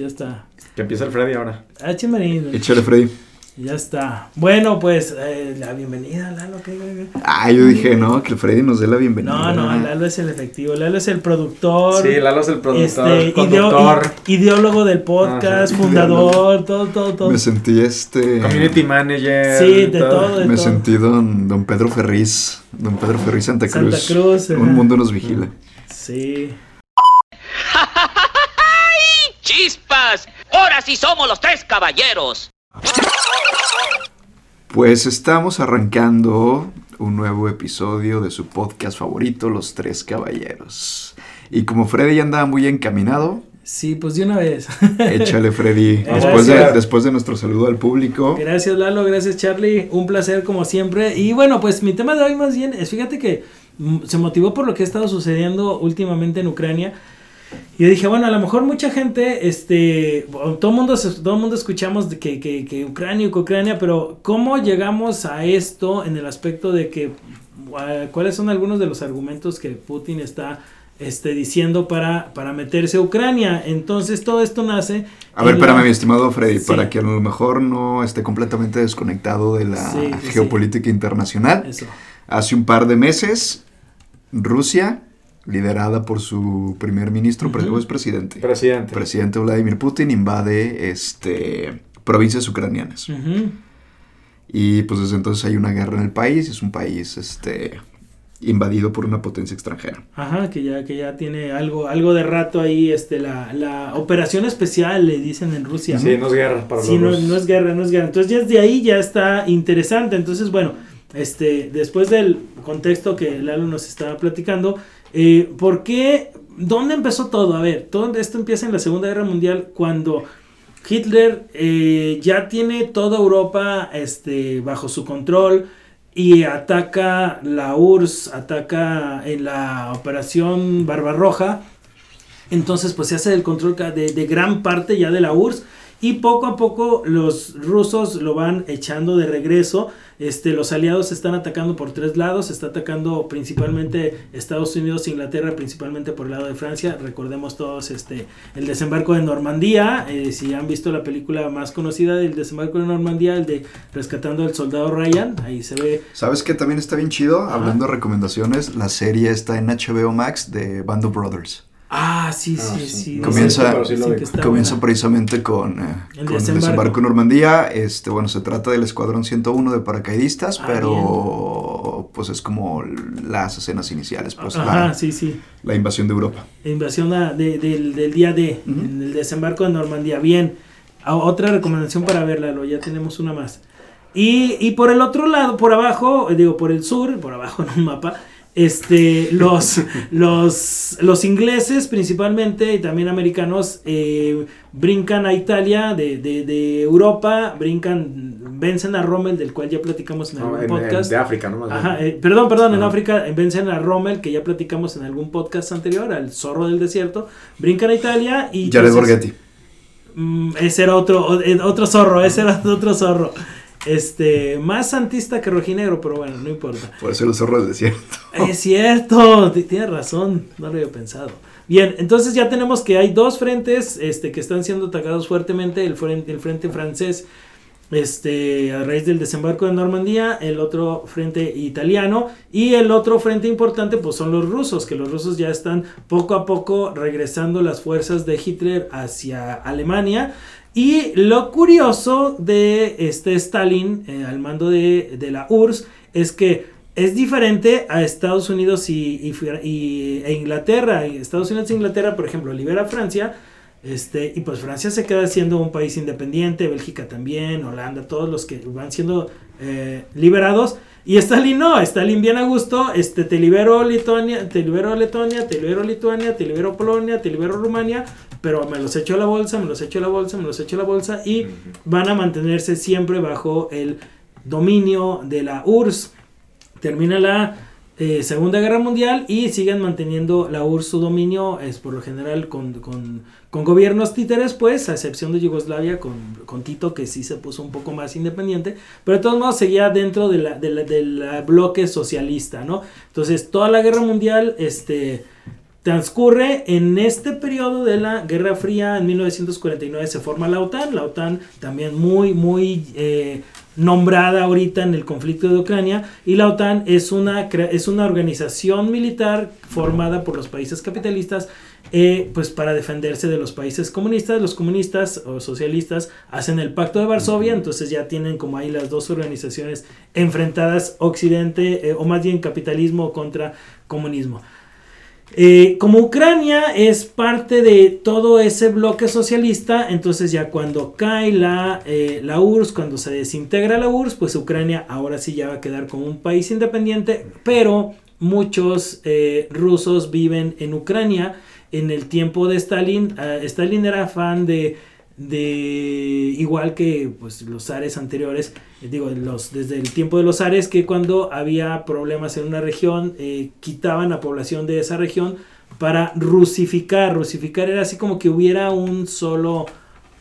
ya está. Que empieza el Freddy ahora. Ah, chimarín. Échale, Freddy. Ya está. Bueno, pues eh, la bienvenida, Lalo. ¿qué, qué, qué? Ah, yo dije, no, que el Freddy nos dé la bienvenida. No, no, Lalo es el efectivo. Lalo es el productor. Sí, Lalo es el productor, este, ideo- conductor, i- ideólogo del podcast, Ajá. fundador, todo, todo, todo. Me sentí este. community manager. Sí, de todo, de Me todo. sentí don, don Pedro Ferriz. Don Pedro Ferriz Santa Cruz. Santa Cruz. Un mundo nos vigila. Sí. ¡Chispas! Ahora sí somos los tres caballeros. Pues estamos arrancando un nuevo episodio de su podcast favorito, Los Tres Caballeros. Y como Freddy ya andaba muy encaminado, Sí, pues de una vez. échale Freddy. Después de, después de nuestro saludo al público. Gracias Lalo, gracias Charlie, un placer como siempre. Y bueno, pues mi tema de hoy más bien es, fíjate que mm, se motivó por lo que ha estado sucediendo últimamente en Ucrania. Y yo dije, bueno, a lo mejor mucha gente, este, todo el mundo, todo mundo escuchamos de que, que, que Ucrania, Ucrania, pero ¿cómo llegamos a esto en el aspecto de que, uh, cuáles son algunos de los argumentos que Putin está este, diciendo para, para meterse a Ucrania? Entonces todo esto nace... A ver, en la- espérame, mi estimado Freddy, Sí. para que a lo mejor no esté completamente desconectado de la Sí, sí, sí. geopolítica internacional. Eso. Hace un par de meses, Rusia, liderada por su primer ministro, Ujú. o es presidente, Presidente. presidente Vladimir Putin, invade este, provincias ucranianas. Y pues desde entonces hay una guerra en el país, es un país este, invadido por una potencia extranjera. Ajá, que ya, que ya tiene algo, algo de rato ahí, este, la, la operación especial, le dicen en Rusia. Sí, no es guerra para Sí, los no, rusos. no es guerra, no es guerra. Entonces ya desde ahí ya está interesante. Entonces, bueno, este, después del contexto que Lalo nos estaba platicando, eh, ¿por qué? ¿Dónde empezó todo? A ver, todo esto empieza en la Segunda Guerra Mundial cuando Hitler eh, ya tiene toda Europa este, bajo su control y ataca la URSS, ataca en la operación Barbarroja. Entonces, pues se hace el control de, de gran parte ya de la URSS. Y poco a poco los rusos lo van echando de regreso. Este, los aliados están atacando por tres lados. Se está atacando principalmente Estados Unidos Inglaterra, principalmente por el lado de Francia. Recordemos todos este, el desembarco de Normandía. eh, si han visto la película más conocida del desembarco de Normandía, el de Rescatando al Soldado Ryan, ahí se ve ¿Sabes qué también está bien chido? Hablando de recomendaciones, la serie está en HBO Max de Band of Brothers. Ah, sí, Ah, sí, sí. sí. Comienza- que Comienza precisamente con, eh, El con el desembarco. desembarco en Normandía. Este, bueno, se trata del Escuadrón 101 de paracaidistas, Ah, pero pues es como las escenas iniciales, pues Ajá, la, sí, sí. la invasión de Europa. Invasión a- de- del, del día D, el desembarco de Normandía. Bien, A- otra recomendación para verla, lo ya tenemos una más. Y, y por el otro lado, por abajo, eh, digo, por el sur, por abajo en un mapa, este, los, los, los ingleses principalmente y también americanos eh, brincan a Italia de, de, de Europa, brincan, vencen a Rommel, del cual ya platicamos en No, algún en- en- podcast. de África, ¿no? Más bien. Ajá, eh, perdón, perdón, en. África eh, vencen a Rommel, que ya platicamos en algún podcast anterior, al zorro del desierto, brincan a Italia y... Jared entonces- Borghetti. Mm, ese era otro, otro zorro, ese era otro zorro. Este, más santista que rojinegro, pero bueno, no importa. Por eso el zorro del desierto. Es cierto, tienes razón, no lo había pensado. Bien, entonces ya tenemos que hay dos frentes este, que están siendo atacados fuertemente, el frente, el frente francés este, a raíz del desembarco de Normandía, el otro frente italiano y el otro frente importante pues son los rusos, que los rusos ya están poco a poco regresando las fuerzas de Hitler hacia Alemania. Y lo curioso de este Stalin eh, al mando de, de la URSS es que es diferente a Estados Unidos y, e Inglaterra. Estados Unidos e Inglaterra, por ejemplo, libera a Francia. Este, y pues Francia se queda siendo un país independiente, Bélgica también, Holanda, todos los que van siendo eh, liberados. Y Stalin no, Stalin bien a gusto, este, te libero Lituania, te libero Letonia, te libero Lituania, te libero Polonia, te libero Rumania, pero me los echo a la bolsa, me los echo a la bolsa, me los echo a la bolsa y van a mantenerse siempre bajo el dominio de la URSS. Termina la eh, Segunda Guerra Mundial y siguen manteniendo la URSS su dominio, es por lo general con, con, con gobiernos títeres, pues, a excepción de Yugoslavia, con, con Tito, que sí se puso un poco más independiente, pero de todos modos seguía dentro de la, de la- del bloque socialista, ¿no? Entonces, toda la Guerra Mundial, este transcurre en este periodo de la Guerra Fría, en 1949 se forma la OTAN, la OTAN también muy, muy eh, nombrada ahorita en el conflicto de Ucrania, y la OTAN es una, es una organización militar formada por los países capitalistas eh, pues para defenderse de los países comunistas. Los comunistas o socialistas hacen el pacto de Varsovia, entonces ya tienen como ahí las dos organizaciones enfrentadas, Occidente, eh, o más bien capitalismo contra comunismo. Eh, como Ucrania es parte de todo ese bloque socialista, entonces ya cuando cae la, eh, la URSS, cuando se desintegra la URSS, pues Ucrania ahora sí ya va a quedar como un país independiente, pero muchos eh, rusos viven en Ucrania. En el tiempo de Stalin, Stalin era fan de de igual que pues los zares anteriores digo los desde el tiempo de los zares que cuando había problemas en una región eh, quitaban a población de esa región para rusificar. Rusificar era así como que hubiera un solo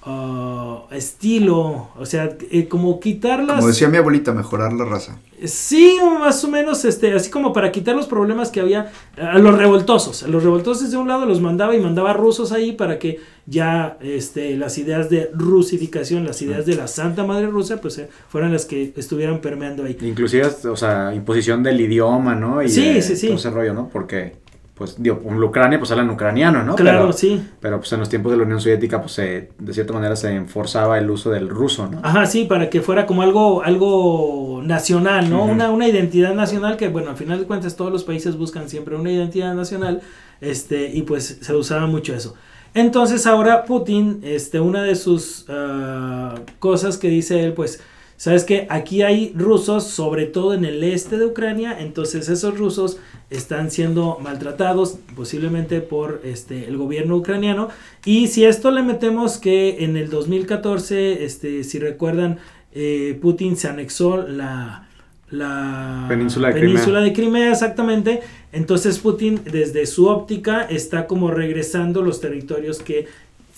uh, estilo o sea eh, como quitarlas como decía mi abuelita mejorar la raza Sí, más o menos, este, así como para quitar los problemas que había a los revoltosos. A los revoltosos de un lado los mandaba y mandaba rusos ahí para que ya este, las ideas de rusificación, las ideas de la Santa Madre Rusa, pues eh, fueran las que estuvieran permeando ahí. Inclusive, o sea, imposición del idioma, ¿no? Y sí, de sí, sí. Todo ese rollo, ¿no? Porque pues digo, en Ucrania pues hablan ucraniano, ¿no? Claro, pero, sí. Pero pues en los tiempos de la Unión Soviética pues se, de cierta manera se enforzaba el uso del ruso, ¿no? Ajá, sí, para que fuera como algo, algo nacional, ¿no? Una, una identidad nacional que, bueno, al final de cuentas todos los países buscan siempre una identidad nacional, este, y pues se usaba mucho eso. Entonces ahora Putin, este, una de sus ah, cosas que dice él, pues, sabes que aquí hay rusos, sobre todo en el este de Ucrania, entonces esos rusos están siendo maltratados posiblemente por este el gobierno ucraniano. Y si esto le metemos que en el 2014 este si recuerdan eh, Putin se anexó la la Península de península de Crimea exactamente entonces Putin desde su óptica está como regresando los territorios que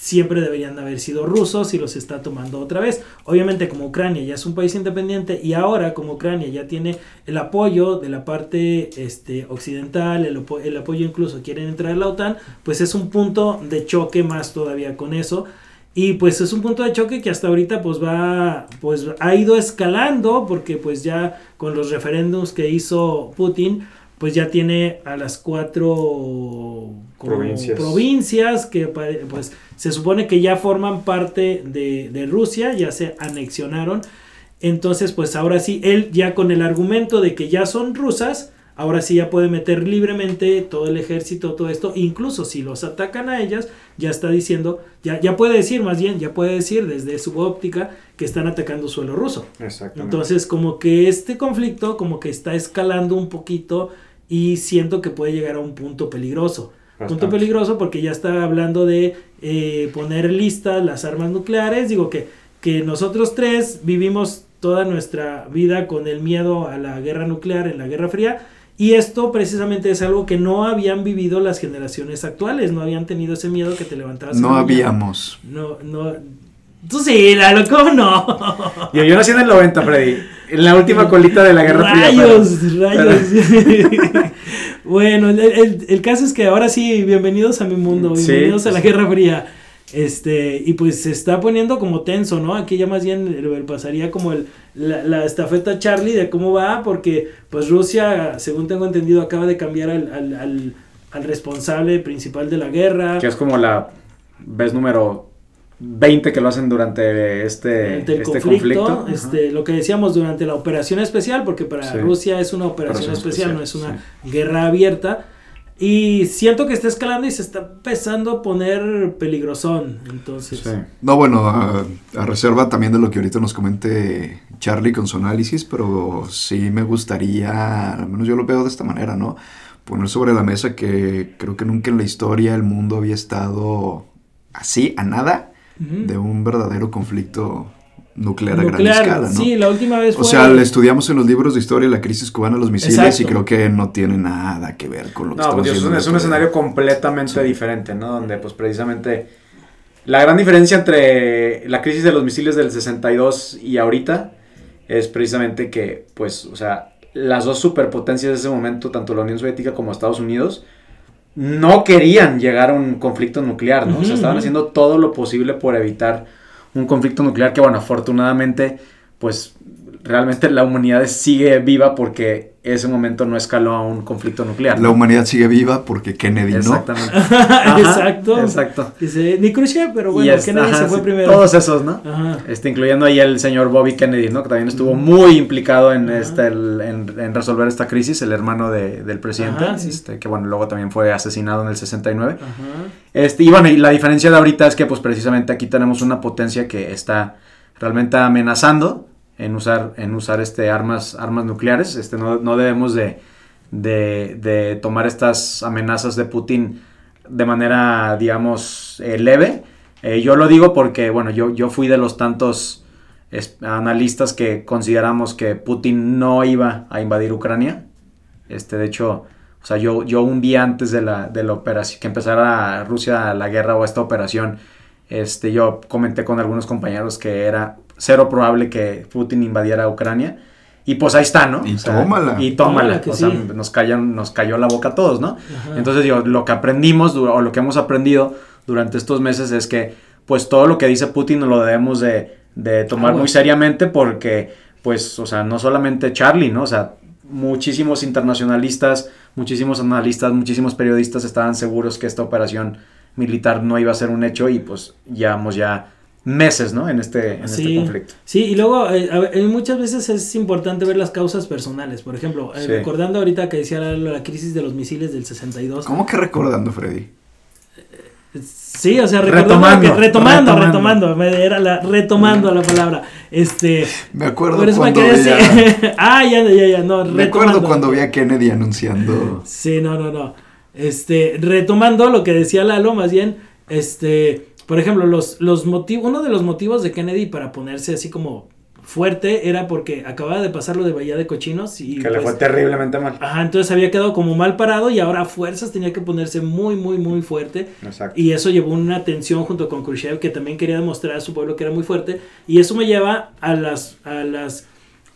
siempre deberían de haber sido rusos y los está tomando otra vez. Obviamente como Ucrania ya es un país independiente y ahora como Ucrania ya tiene el apoyo de la parte este, occidental, el, el apoyo incluso quieren entrar a la OTAN, pues es un punto de choque más todavía con eso. Y pues es un punto de choque que hasta ahorita pues va, pues ha ido escalando porque pues ya con los referéndums que hizo Putin, pues ya tiene a las cuatro como Provincias. provincias que pues se supone que ya forman parte de, de Rusia, ya se anexionaron. Entonces pues ahora sí, él ya con el argumento de que ya son rusas, ahora sí ya puede meter libremente todo el ejército, todo esto, incluso si los atacan a ellas, ya está diciendo, ya, ya puede decir más bien, ya puede decir desde su óptica que están atacando suelo ruso. Exactamente. Entonces, como que este conflicto, como que está escalando un poquito y siento que puede llegar a un punto peligroso. Punto Bastante. peligroso porque ya está hablando de eh, poner listas las armas nucleares. Digo que, que nosotros tres vivimos toda nuestra vida con el miedo a la guerra nuclear en la Guerra Fría. Y esto precisamente es algo que no habían vivido las generaciones actuales, no habían tenido ese miedo que te levantabas. No la habíamos. No, no. Tú sí, Lalo, ¿cómo no? Yo, yo nací en el 90, Freddy. En la última colita de la Guerra Fría. Rayos, pero- rayos. bueno, el, el- el caso es que ahora sí, bienvenidos a mi mundo, Sí, bienvenidos a la pues- Guerra Fría. Este, y pues se está poniendo como tenso, ¿no? Aquí ya más bien pasaría como el, la, la estafeta Charlie de cómo va, porque pues Rusia, según tengo entendido, acaba de cambiar al, al, al- al responsable principal de la guerra. Que es como la vez número 20 que lo hacen durante este, este conflicto, conflicto. Este, lo que decíamos durante la operación especial, porque para Sí. Rusia es una operación Operación especial, especial, no es una guerra abierta. Y siento que está escalando y se está empezando a poner peligrosón. Entonces, Sí. No, bueno, a, a reserva también de lo que ahorita nos comente Charlie con su análisis, pero sí me gustaría, al menos yo lo veo de esta manera, ¿no? Poner sobre la mesa que creo que nunca en la historia el mundo había estado así, a nada, de un verdadero conflicto nuclear a gran escala, ¿no? sí, la última vez fue... O sea, le estudiamos en los libros de historia la crisis cubana, los misiles, Exacto. y creo que no tiene nada que ver con lo que No, estamos pues es un, es un escenario completamente diferente, ¿no? Donde pues precisamente la gran diferencia entre la crisis de los misiles del 62 y ahorita es precisamente que pues, o sea, las dos superpotencias de ese momento, tanto la Unión Soviética como Estados Unidos, no querían llegar a un conflicto nuclear, ¿no? o Ujú, sea, estaban haciendo todo lo posible por evitar un conflicto nuclear que, bueno, afortunadamente, pues realmente la humanidad sigue viva porque ese momento no escaló a un conflicto nuclear. La humanidad sigue viva porque Kennedy no. Exactamente. Ajá, Exacto. Exacto. Dice, ni Khrushchev, pero bueno, es- Kennedy ajá, se fue sí, primero. Todos esos, ¿no? Ajá. Este, incluyendo ahí el señor Bobby Kennedy, ¿no? Que también estuvo muy implicado en, este, el- en, en resolver esta crisis, el hermano de- del presidente, Ajá, sí. este, que bueno, luego también fue asesinado en el 69. Ajá. Este, y bueno, y la diferencia de ahorita es que pues precisamente aquí tenemos una potencia que está realmente amenazando en usar, en usar este, armas, armas nucleares. Este, no, no debemos de, de, de tomar estas amenazas de Putin de manera, digamos, eh, leve. Eh, yo lo digo porque, bueno, yo, yo fui de los tantos analistas que consideramos que Putin no iba a invadir Ucrania. Este, de hecho, o sea, yo, yo un día antes de la, de la operación, que empezara Rusia la guerra o esta operación, este, yo comenté con algunos compañeros que era cero probable que Putin invadiera Ucrania. Y pues ahí está, ¿no? Y tómala. Y tómala. O sea, sí. nos, cayó, nos cayó la boca a todos, ¿no? Ajá. Entonces, yo, lo que aprendimos, o lo que hemos aprendido durante estos meses es que, pues, todo lo que dice Putin lo debemos de, de tomar Ah, muy seriamente porque, pues, o sea, no solamente Charlie, ¿no? O sea, muchísimos internacionalistas, muchísimos analistas, muchísimos periodistas estaban seguros que esta operación militar no iba a ser un hecho y, pues, llevamos ya meses, ¿no? En este, en este conflicto. Sí, y luego eh, a ver, eh, muchas veces es importante ver las causas personales. Por ejemplo, eh, Sí. recordando ahorita que decía la, la crisis de los misiles del 62. ¿Cómo que recordando, Freddy? Sí, o sea, recordando Retomando, que- retomando, retomando. retomando, me- era la retomando la palabra. Este, Me acuerdo por eso me cuando quedé así. veía- ah, ya, ya, ya, no, Me acuerdo retomando. cuando vi a Kennedy anunciando. Sí, no, no, no. Este, retomando lo que decía Lalo, más bien, este, por ejemplo, los, los motivos, uno de los motivos de Kennedy para ponerse así como fuerte era porque acababa de pasar lo de Bahía de Cochinos y Que le pues, fue terriblemente mal. Ajá, entonces había quedado como mal parado y ahora a fuerzas tenía que ponerse muy, muy, muy fuerte. Exacto. Y eso llevó una tensión junto con Khrushchev que también quería demostrar a su pueblo que era muy fuerte. Y eso me lleva a las, a las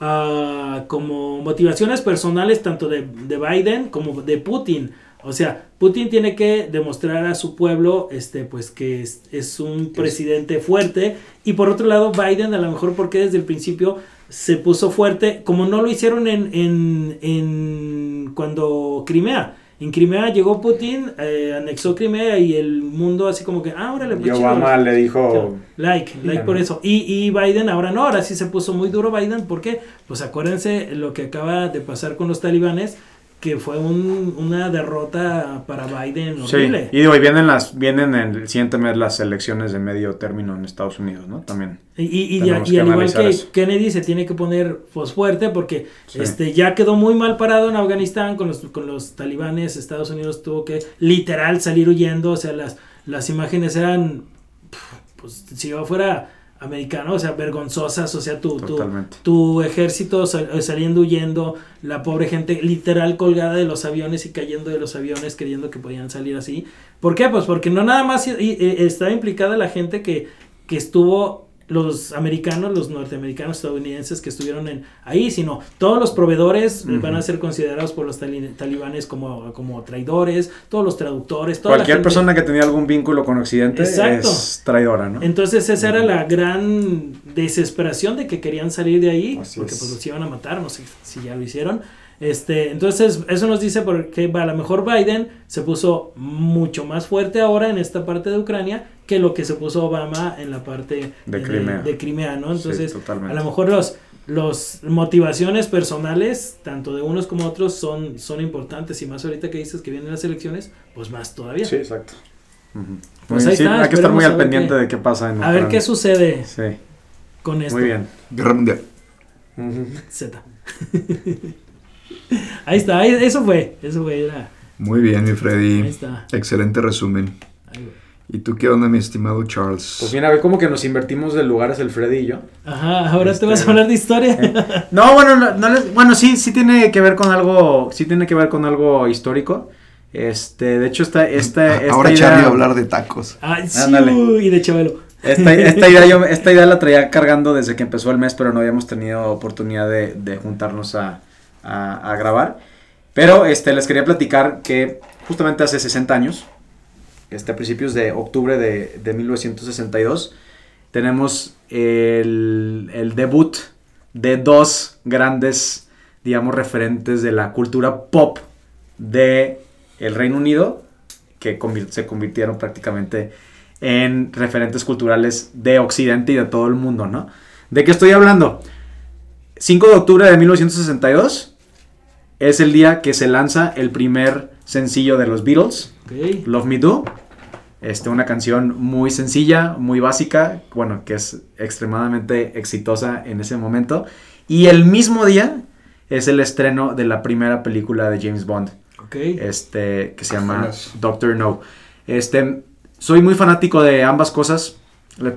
ah, como motivaciones personales tanto de, de Biden como de Putin. O sea, Putin tiene que demostrar a su pueblo este, pues, que es, es un presidente fuerte. Y por otro lado, Biden a lo mejor porque desde el principio se puso fuerte, como no lo hicieron en, en, en cuando Crimea. En Crimea llegó Putin, eh, anexó Crimea y el mundo así como que, ah, órale, pues Y chido". Obama le dijo... Like, like por eso. Y, y Biden ahora no, ahora sí se puso muy duro Biden. ¿Por qué? Pues acuérdense lo que acaba de pasar con los talibanes, que fue un- una derrota para Biden Sí, horrible. y digo, y vienen las, vienen en el siguiente mes las elecciones de medio término en Estados Unidos, ¿no? También. Y, y, al igual que eso. Kennedy se tiene que poner pues fuerte porque Sí. este ya quedó muy mal parado en Afganistán con los, con los talibanes. Estados Unidos tuvo que literal salir huyendo. O sea, las, las imágenes eran, pues si yo fuera americano, o sea, vergonzosas. O sea, tu, tu, tu ejército sal- eh, saliendo huyendo, la pobre gente literal colgada de los aviones y cayendo de los aviones creyendo que podían salir así. ¿Por qué? Pues porque no nada más i- i- eh, estaba implicada la gente que, que estuvo, los americanos, los norteamericanos, estadounidenses que estuvieron en ahí, sino todos los proveedores van a ser considerados por los tali- talibanes como, como traidores, todos los traductores, toda la Cualquier gente- persona que tenía algún vínculo con Occidente Exacto. es traidora, ¿no? entonces esa era la gran desesperación de que querían salir de ahí, Así porque es. pues los iban a matar, no sé si ya lo hicieron. Este, entonces eso nos dice porque a lo mejor Biden se puso mucho más fuerte ahora en esta parte de Ucrania que lo que se puso Obama en la parte De Crimea. de Crimea, ¿no? Entonces, a lo mejor los los motivaciones personales, tanto de unos como otros, son, son importantes. Y más ahorita que dices que vienen las elecciones, pues más todavía. Sí, exacto. Pues Muy- ahí sí, está, hay que estar muy al pendiente qué- de qué pasa en A ver qué sucede Sí, con esto. muy bien. Guerra Mundial. Z. ahí está, ahí- eso fue, eso fue, era, Muy bien, mi ahí Freddy. está. Excelente resumen. Ahí va. ¿Y tú qué onda, mi estimado Charles? Pues mira, ve como que nos invertimos de lugares el Freddy y yo. Ajá, ahora Este- te vas a hablar de historia. No, bueno, no, no les- bueno, sí, sí tiene que ver con algo, sí tiene que ver con algo histórico. Este, de hecho, esta, esta, esta Ahora idea- Charlie va a hablar de tacos. Ay, sí, Ándale. y de Chabelo. Esta, esta idea yo, esta idea la traía cargando desde que empezó el mes, pero no habíamos tenido oportunidad de, de juntarnos a, a- a grabar. Pero este, les quería platicar que justamente hace 60 años, este, a principios de octubre de, de 1962, tenemos el, el debut de dos grandes, digamos, referentes de la cultura pop de el Reino Unido, que se convirtieron prácticamente en referentes culturales de Occidente y de todo el mundo, ¿no? ¿De qué estoy hablando? 5 de octubre de 1962 es el día que se lanza el primer sencillo de los Beatles. Love Me Do. Este, una canción muy sencilla, muy básica, bueno, que es extremadamente exitosa en ese momento. Y el mismo día es el estreno de la primera película de James Bond, Ok. este, que se llama. Doctor No. Este, soy muy fanático de ambas cosas.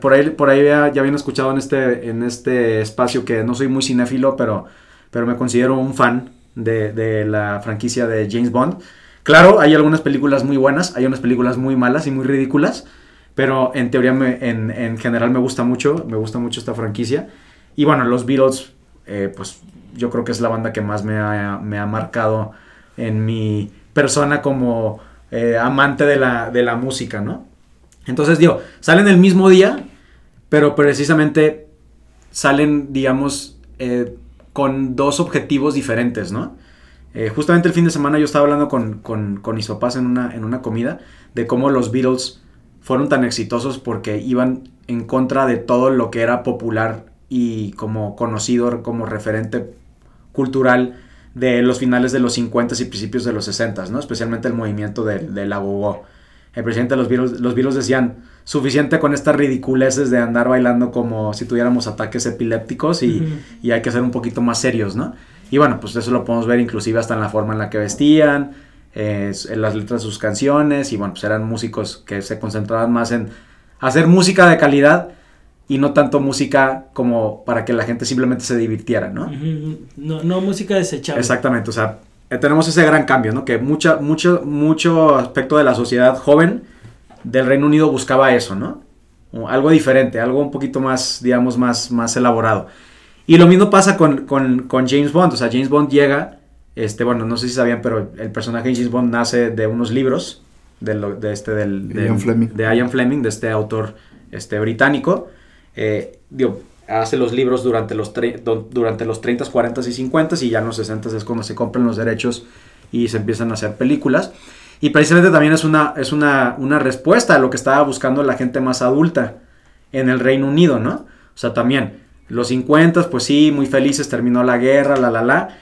Por ahí, por ahí ya, ya habían escuchado en este, en este espacio que no soy muy cinéfilo, pero, pero me considero un fan de, de la franquicia de James Bond. Claro, hay algunas películas muy buenas, hay unas películas muy malas y muy ridículas, pero en teoría, en, en general me gusta mucho, me gusta mucho esta franquicia. Y bueno, los Beatles, eh, pues yo creo que es la banda que más me ha, me ha marcado en mi persona como eh, amante de la, de la música, ¿no? Entonces, digo, salen el mismo día, pero precisamente salen, digamos, eh, con dos objetivos diferentes, ¿no? Eh, justamente el fin de semana yo estaba hablando con, con- con mis papás en una, en una comida de cómo los Beatles fueron tan exitosos porque iban en contra de todo lo que era popular y como conocido como referente cultural de los finales de los 50 y principios de los 60, ¿no? Especialmente el movimiento del de la gogo. El presidente de los Beatles, los Beatles decían, suficiente con estas ridiculeces de andar bailando como si tuviéramos ataques epilépticos y, y hay que ser un poquito más serios, ¿no? Y bueno, pues eso lo podemos ver inclusive hasta en la forma en la que vestían, eh, en las letras de sus canciones y bueno, pues eran músicos que se concentraban más en hacer música de calidad y no tanto música como para que la gente simplemente se divirtiera, ¿no? No, no música desechable. Exactamente, o sea, eh, tenemos ese gran cambio, ¿no? Que mucha, mucho, mucho aspecto de la sociedad joven del Reino Unido buscaba eso, ¿no? O algo diferente, algo un poquito más, digamos, más, más elaborado. Y lo mismo pasa con, con- con James Bond, o sea, James Bond llega, este, bueno, no sé si sabían, pero el personaje de James Bond nace de unos libros, de, lo- de este, del, del- Ian Fleming. de Ian Fleming, de este autor este, británico. Eh, digo, hace los libros durante los, tre- durante los 30, 40 y 50 y ya en los 60 es cuando se compran los derechos y se empiezan a hacer películas. Y precisamente también es una, es una, una respuesta a lo que estaba buscando la gente más adulta en el Reino Unido, ¿no? O sea, también los 50, pues sí, muy felices, terminó la guerra, la, la, la.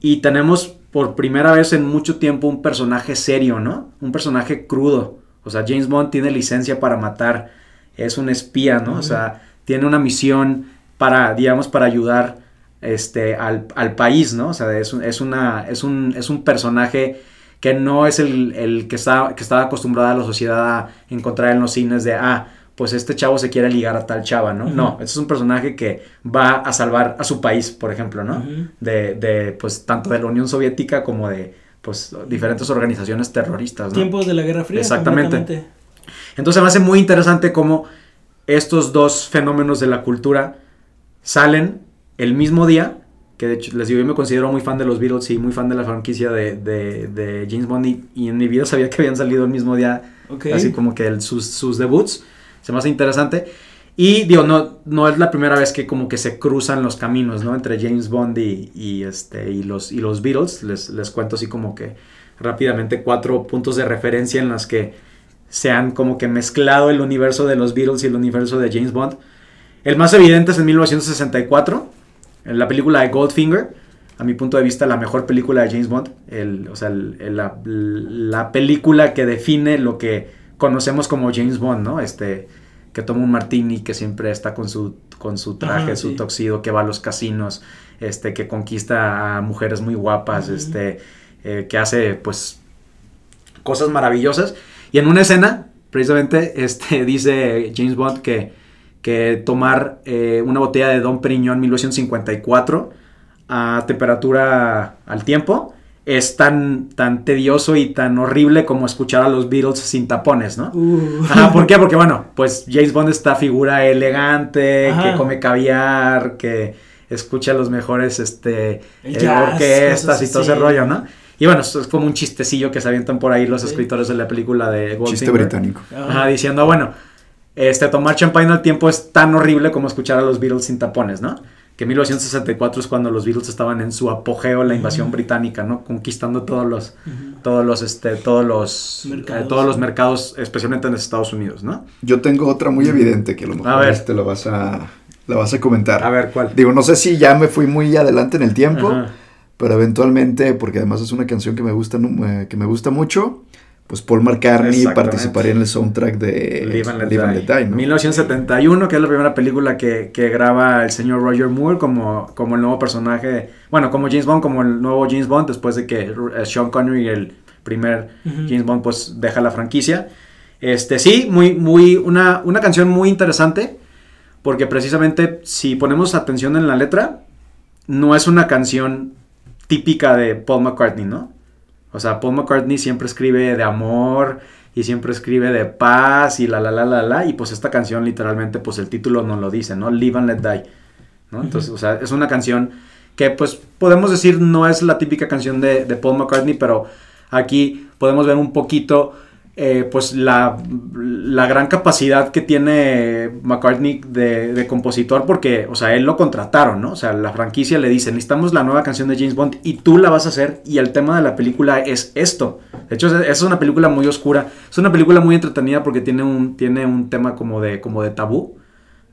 Y tenemos por primera vez en mucho tiempo un personaje serio, ¿no? Un personaje crudo. O sea, James Bond tiene licencia para matar, es un espía, ¿no? O sea, tiene una misión para, digamos, para ayudar este, al, al país, ¿no? O sea, es, un- es, una, es, un, es un personaje que no es el, el que, está, que estaba acostumbrada a la sociedad a encontrar en los cines de, ah, pues este chavo se quiere ligar a tal chava, ¿no? No, este es un personaje que va a salvar a su país, por ejemplo, ¿no? De, de, pues, tanto de la Unión Soviética como de, pues, diferentes organizaciones terroristas, ¿no? Tiempos de la Guerra Fría. Exactamente. Entonces me hace muy interesante cómo estos dos fenómenos de la cultura salen el mismo día, que de hecho les digo, yo me considero muy fan de los Beatles y muy fan de la franquicia de, de- de James Bond y, y en mi vida sabía que habían salido el mismo día, así como que el- sus, sus debuts, se me hace interesante. Y digo, no, no es la primera vez que como que se cruzan los caminos, ¿no? Entre James Bond y, este, y, los, y los Beatles. Les, les cuento así como que rápidamente cuatro puntos de referencia en las que se han como que mezclado el universo de los Beatles y el universo de James Bond. El más evidente es en 1964, en la película de Goldfinger. A mi punto de vista, la mejor película de James Bond. El, o sea, la, la película que define lo que conocemos como James Bond, ¿no? Este, que toma un martini, que siempre está con su, con su traje, Ajá, su sí. tuxedo, que va a los casinos, este, que conquista a mujeres muy guapas, este, eh, que hace, pues, cosas maravillosas. Y en una escena, precisamente, este, dice James Bond que, que tomar eh, una botella de Don Periñón 1954 a temperatura al tiempo es tan, tan tedioso y tan horrible como escuchar a los Beatles sin tapones, ¿no? Uh. Ajá, ¿por qué? Porque bueno, pues James Bond es esta figura elegante, Ajá. que come caviar, que escucha los mejores este, eh, jazz, orquestas y todo ese rollo, ¿no? Y bueno, eso es como un chistecillo que se avientan por ahí los Sí. escritores de la película de Chiste Goldfinger. británico. Ajá, diciendo, bueno, este, tomar champagne al tiempo es tan horrible como escuchar a los Beatles sin tapones, ¿no? Que 1964 es cuando los Beatles estaban en su apogeo, la invasión británica, ¿no? Conquistando todos los, todos los, este, todos los, Mercados. eh, todos los mercados, especialmente en Estados Unidos, ¿no? Yo tengo otra muy evidente que a lo mejor A ver. este, la vas a, la vas a comentar. A ver, ¿cuál? Digo, no sé si ya me fui muy adelante en el tiempo, Ajá. pero eventualmente, porque además es una canción que me gusta, eh, que me gusta mucho, pues Paul McCartney participaría en el soundtrack de Live and Let Live and Die. Let Die, ¿no? 1971, que es la primera película que, que graba el señor Roger Moore como, como el nuevo personaje, bueno, como James Bond, como el nuevo James Bond, después de que Sean Connery, el primer. James Bond, pues deja la franquicia. Este, sí, muy, muy, una, una canción muy interesante, porque precisamente si ponemos atención en la letra, no es una canción típica de Paul McCartney, ¿no? O sea, Paul McCartney siempre escribe de amor y siempre escribe de paz y la la la la la y pues esta canción literalmente pues el título nos lo dice, ¿no? Live and Let Die. ¿no? Entonces, o sea, es una canción que pues podemos decir no es la típica canción de, de Paul McCartney, pero aquí podemos ver un poquito eh, pues la, la gran capacidad que tiene McCartney de, compositor porque, o sea, él lo contrataron, ¿no? O sea, la franquicia le dice, necesitamos la nueva canción de James Bond y tú la vas a hacer y el tema de la película es esto. De hecho, es, es una película muy oscura, es una película muy entretenida porque tiene un, tiene un tema como de, como de tabú.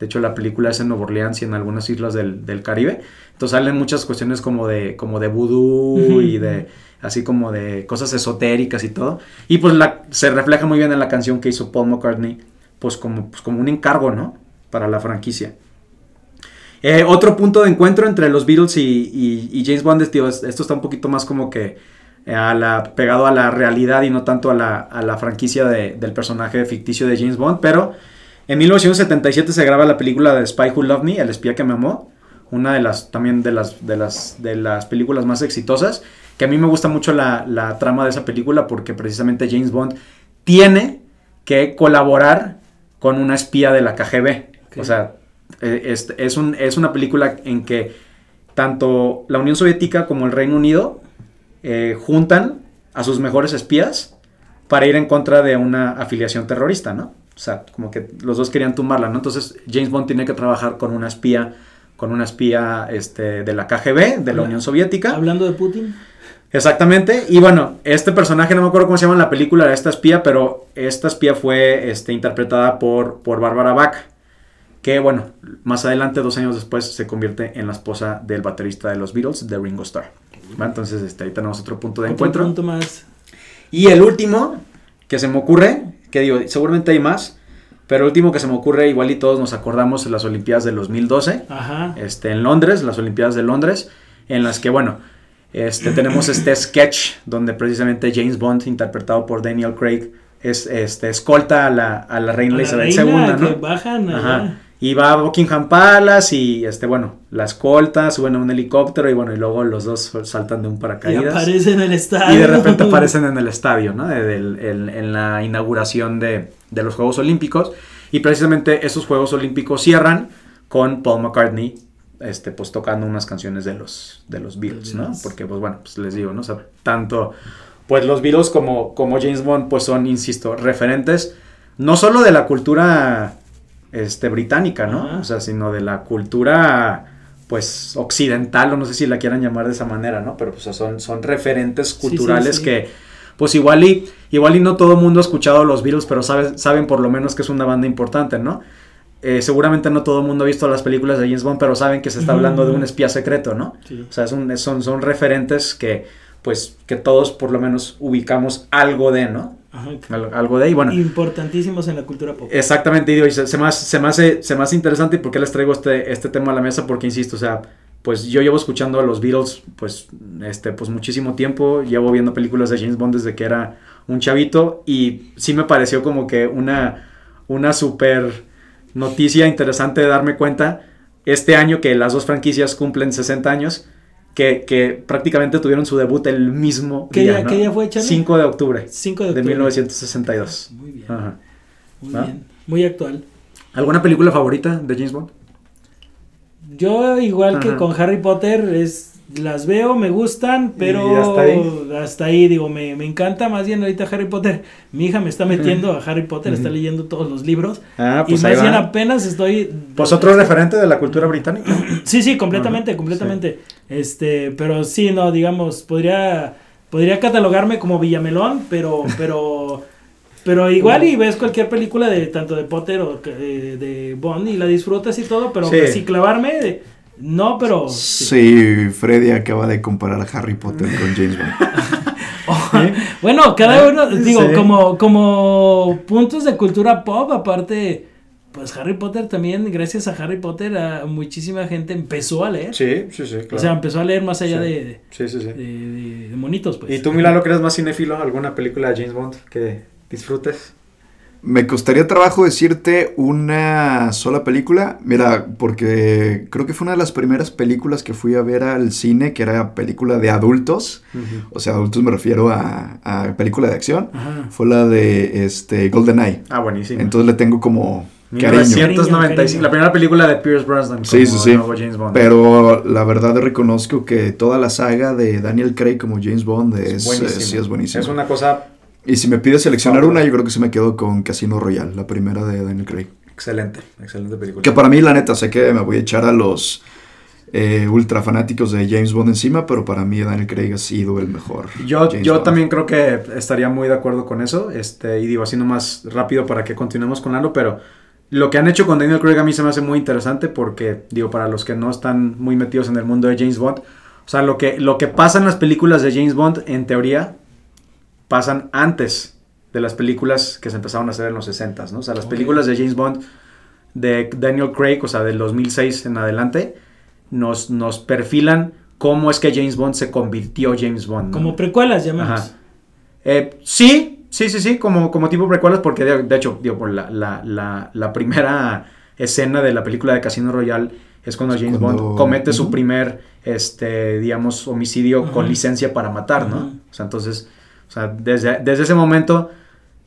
De hecho, la película es en Nueva Orleans y en algunas islas del, del Caribe. Entonces salen muchas cuestiones como de, como de vudú y de así como de cosas esotéricas y todo. Y pues la, se refleja muy bien en la canción que hizo Paul McCartney, pues como, pues como un encargo, ¿no? Para la franquicia. Eh, otro punto de encuentro entre los Beatles y, y- y James Bond, tío, es- esto está un poquito más como que eh, a la, pegado a la realidad y no tanto a la, a la franquicia de- del personaje ficticio de James Bond, pero en 1977 se graba la película de Spy Who Loved Me, El espía que me amó, una de las también de las, de las, de las películas más exitosas, que a mí me gusta mucho la, la trama de esa película porque precisamente James Bond tiene que colaborar con una espía de la KGB. O sea, es, es un- es una película en que tanto la Unión Soviética como el Reino Unido eh, juntan a sus mejores espías para ir en contra de una afiliación terrorista, ¿no? O sea, como que los dos querían tumbarla, ¿no? Entonces James Bond tiene que trabajar con una espía, con una espía este, de la KGB, de la Unión Soviética. Hablando de Putin. Exactamente. Y bueno, este personaje, no me acuerdo cómo se llama en la película, esta espía, pero esta espía fue este, interpretada por, por Barbara Bach. Que bueno, más adelante, dos años después, se convierte en la esposa del baterista de los Beatles, de Ringo Starr. ¿Va? Entonces, este, ahí tenemos otro punto de Otro encuentro. punto más. Y el último que se me ocurre, que digo, seguramente hay más, pero el último que se me ocurre, igual y todos nos acordamos las Olimpiadas del 2012 Ajá. este, en Londres, las Olimpiadas de Londres, en las que, bueno, este, tenemos este sketch donde precisamente James Bond, interpretado por Daniel Craig, es, este, escolta a la, a la reina Elizabeth II, que ¿no? bajan. Ajá. Y va a Buckingham Palace y, este, bueno, la escolta, suben a un helicóptero y, bueno, y luego los dos saltan de un Y paracaídas. aparece en el estadio. Y de repente aparecen en el estadio, ¿no? De- en, en la inauguración de, de los Juegos Olímpicos. Y precisamente esos Juegos Olímpicos cierran con Paul McCartney, este, pues tocando unas canciones de los, de los Beatles, ¿no? Porque, pues bueno, pues les digo, ¿no? O sea, tanto, pues los Beatles como, como James Bond, pues son, insisto, referentes, no solo de la cultura, este, británica, ¿no? Ajá. O sea, sino de la cultura pues occidental o no sé si la quieran llamar de esa manera, ¿no? Pero pues son, son referentes sí, culturales sí. que pues igual y igual y no todo el mundo ha escuchado los Beatles, pero sabe- saben por lo menos que es una banda importante, ¿no? Eh, seguramente no todo el mundo ha visto las películas de James Bond, pero saben que se está hablando de un espía secreto, ¿no? Sí. O sea, es un- son, son referentes que pues que todos por lo menos ubicamos algo de, ¿no? Ajá. Algo de y bueno. Importantísimos en la cultura pop. Exactamente, y digo, y se, se me hace, se, me hace, se me hace interesante y por qué les traigo este, este tema a la mesa, porque insisto, o sea, pues yo llevo escuchando a los Beatles, pues, este, pues muchísimo tiempo, llevo viendo películas de James Bond desde que era un chavito, y sí me pareció como que una, una super noticia interesante de darme cuenta este año que las dos franquicias cumplen 60 años, que, que prácticamente tuvieron su debut el mismo ¿Qué día, día- ¿no? qué día fue, Charlie? 5 de octubre 5 de de octubre. 1962. Muy bien. Ajá. Muy bien. Muy actual. ¿Alguna película favorita de James Bond? Yo igual que con Harry Potter es las veo, me gustan, pero Y hasta ahí. hasta ahí, digo, me, me encanta más bien ahorita Harry Potter. Mi hija me está metiendo a Harry Potter, está leyendo todos los libros Ah, y pues ahí más bien apenas estoy Pues otro referente de la cultura británica. Sí, sí, completamente, completamente. Este, pero sí, no, digamos, podría podría catalogarme como Villamelón, pero pero pero igual y ves cualquier película de tanto de Potter o de, de Bond y la disfrutas y todo, pero Sí. así clavarme no, pero Sí, Freddy acaba de comparar a Harry Potter con James Bond. bueno, cada uno digo Sí. como como puntos de cultura pop aparte pues Harry Potter también, gracias a Harry Potter, a muchísima gente empezó a leer. Sí, sí, sí, claro. O sea, empezó a leer más allá Sí. de, sí, sí, sí. de, de- de monitos, pues. ¿Y tú, Milano, crees más cinéfilo? ¿Alguna película de James Bond que disfrutes? Me costaría trabajo decirte una sola película. Mira, porque creo que fue una de las primeras películas que fui a ver al cine, que era película de adultos. O sea, adultos me refiero a, a película de acción. Ajá. Fue la de este, GoldenEye. Ah, buenísimo. Entonces le tengo como cariño. 1995, Cariño, la primera película de Pierce Brosnan Sí, como sí, sí. nuevo James Bond. Pero la verdad reconozco que toda la saga de Daniel Craig como James Bond es, buenísimo. sí es buenísima. Es una cosa Y si me pides seleccionar una, yo creo que se me quedo con Casino Royale, la primera de Daniel Craig. excelente, excelente película. Que para mí, la neta, sé que me voy a echar a los eh, ultra fanáticos de James Bond encima, pero para mí Daniel Craig ha sido el mejor. Yo, James yo Bond. también creo que estaría muy de acuerdo con eso. Este, y digo, así nomás rápido para que continuemos con algo, pero lo que han hecho con Daniel Craig a mí se me hace muy interesante porque, digo, para los que no están muy metidos en el mundo de James Bond, o sea, lo que, lo que pasa en las películas de James Bond, en teoría, pasan antes de las películas que se empezaron a hacer en los 60, ¿no? O sea, las películas de James Bond de Daniel Craig, o sea, del 2006 en adelante, nos, nos perfilan cómo es que James Bond se convirtió James Bond. ¿no? Como precuelas, llamamos. Ajá. Eh, sí, sí, sí, sí, como, como tipo precuelas, porque de, de hecho, digo, por la, la, la, la primera escena de la película de Casino Royale es cuando Es James cuando- Bond comete su primer, este, digamos, homicidio con licencia para matar, ¿no? O sea, entonces, o sea, desde, desde ese momento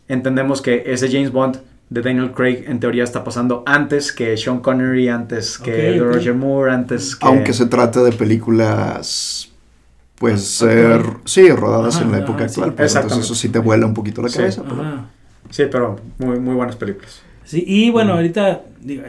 entendemos que ese James Bond de Daniel Craig en teoría está pasando antes que Sean Connery, antes que. Roger Moore, antes que... Aunque se trate de películas, pues, eh, sí, rodadas Ajá, en la ajá, época sí. actual. Pues, entonces eso sí te vuela un poquito la Sí. cabeza. pero-. Sí, pero muy, muy buenas películas. Sí, y bueno, ahorita, digo,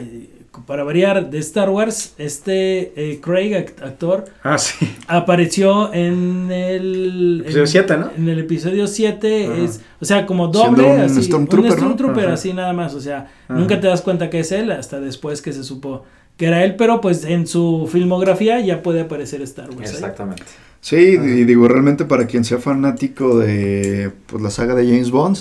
para variar, de Star Wars, este eh, Craig, act- actor, Ah, sí. apareció en el... Episodio en- siete, ¿no? En el episodio 7, Ajá. es, o sea, como doble, un así, Stormtrooper, un ¿no? Stormtrooper, así nada más, o sea, Ajá. nunca te das cuenta que es él hasta después que se supo que era él, pero pues en su filmografía ya puede aparecer Star Wars. ahí. Exactamente. Sí, y digo, realmente para quien sea fanático de pues, la saga de James Bond,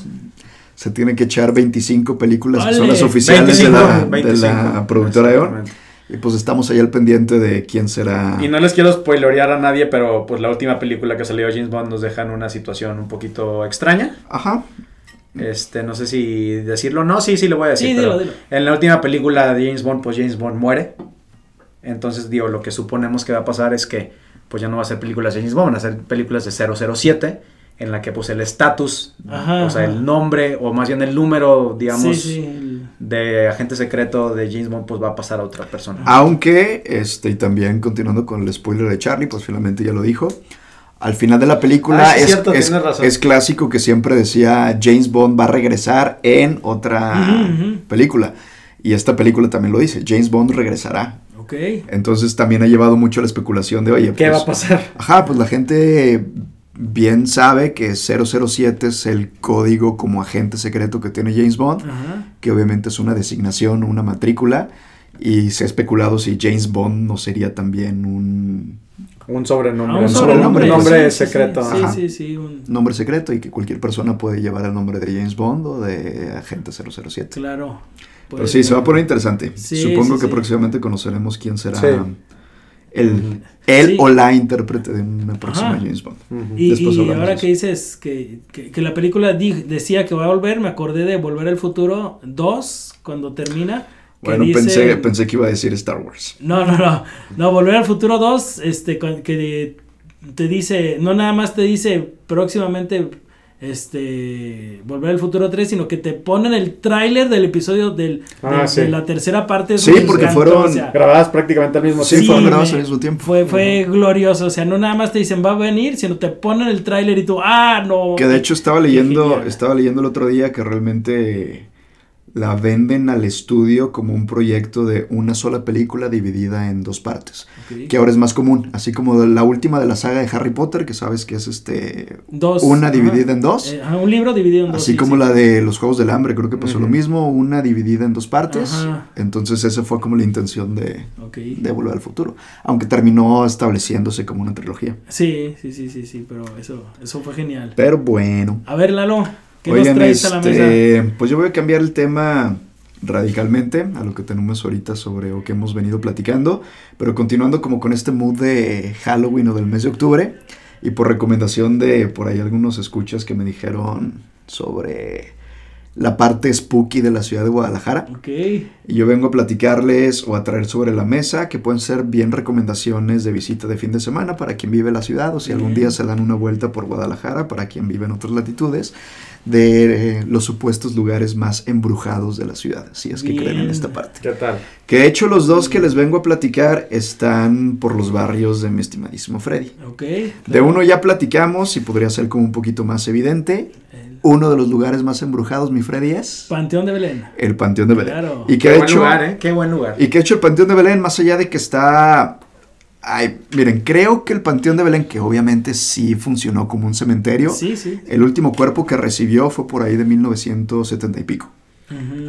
se tiene que echar 25 películas que son las oficiales 25, de, la, de 25, la productora de. Y pues estamos ahí al pendiente de quién será. Y no les quiero spoilerear a nadie, pero pues la última película que salió de James Bond nos deja en una situación un poquito extraña. Ajá. Este, no sé si decirlo. No, sí, sí lo voy a decir. Sí, pero dilo, dilo. En la última película de James Bond, pues James Bond muere. Entonces, digo, lo que suponemos que va a pasar es que pues ya no va a ser películas de James Bond, van a ser películas de 007, en la que pues el estatus, o sea, ajá. el nombre, o más bien el número, digamos, Sí, sí, el- de agente secreto de James Bond, pues va a pasar a otra persona. Aunque, este, y también continuando con el spoiler de Charlie, pues finalmente ya lo dijo. Al final de la película Ah, es, cierto, es- tienes razón. es clásico que siempre decía James Bond va a regresar en otra película. Y esta película también lo dice, James Bond regresará. Ok. Entonces también ha llevado mucho a la especulación de, oye, ¿Qué pues, va a pasar? Ajá, pues la gente bien sabe que 007 es el código como agente secreto que tiene James Bond, Ajá. que obviamente es una designación, una matrícula, y se ha especulado si James Bond no sería también un Un sobrenombre. Ah, un ¿no? sobrenombre, Un nombre sí, sí, secreto. Sí, Ajá. sí, sí, un- nombre secreto y que cualquier persona puede llevar el nombre de James Bond o de agente 007. claro. Pero Puede sí, se va a poner interesante. Sí, Supongo sí, que sí. próximamente conoceremos quién será Sí. El, el Sí. o la intérprete de una próxima Ajá. James Bond. Y, y ahora que dices que, que, que la película di- decía que va a volver, me acordé de Volver al Futuro 2, cuando termina. que Bueno, dice- pensé, pensé que iba a decir Star Wars. No, no, no. No, Volver al Futuro 2, este, con- que te dice, no nada más te dice próximamente este Volver al Futuro 3, sino que te ponen el tráiler del episodio del, Ah, de, sí. de la tercera parte. Sí, porque encantó, fueron o sea, Grabadas prácticamente al mismo Sí, tiempo. fueron grabadas al mismo tiempo. Fue, fue glorioso, o sea, no nada más te dicen va a venir, sino te ponen el tráiler y tú, ah, no. Que de hecho estaba leyendo, genial. estaba leyendo el otro día que realmente la venden al estudio como un proyecto de una sola película dividida en dos partes. Que ahora es más común. Así como de la última de la saga de Harry Potter, que sabes que es este Dos. una ajá. dividida en dos. Eh, ajá, un libro dividido en dos. Así sí, como sí. la de los Juegos del Hambre, creo que pasó lo mismo, una dividida en dos partes. Ajá. Entonces esa fue como la intención de, de Volver al Futuro. Aunque terminó estableciéndose como una trilogía. Sí, sí, sí, sí, sí, pero eso, eso fue genial. Pero bueno. A ver, Lalo, ¿qué Oigan, nos traes a la mesa? este, pues yo voy a cambiar el tema radicalmente a lo que tenemos ahorita sobre o que hemos venido platicando, pero continuando como con este mood de Halloween o del mes de octubre y por recomendación de por ahí algunos escuchas que me dijeron sobre la parte spooky de la ciudad de Guadalajara. Ok. Y yo vengo a platicarles o a traer sobre la mesa que pueden ser bien recomendaciones de visita de fin de semana para quien vive en la ciudad o si algún día se dan una vuelta por Guadalajara para quien vive en otras latitudes de eh, los supuestos lugares más embrujados de la ciudad, si es que creen en esta parte. ¿Qué tal? Que de hecho los dos que les vengo a platicar están por los barrios de mi estimadísimo Freddy. Ok. De uno ya platicamos y podría ser como un poquito más evidente. El Uno de los lugares más embrujados, mi Freddy, es Panteón de Belén. el Panteón de Belén. Claro. Y que Qué buen hecho... lugar, ¿eh? Qué buen lugar. Y que de hecho el Panteón de Belén, más allá de que está... Ay, miren, creo que el Panteón de Belén, que obviamente sí funcionó como un cementerio, Sí, sí. el último cuerpo que recibió fue por ahí de 1970 y pico.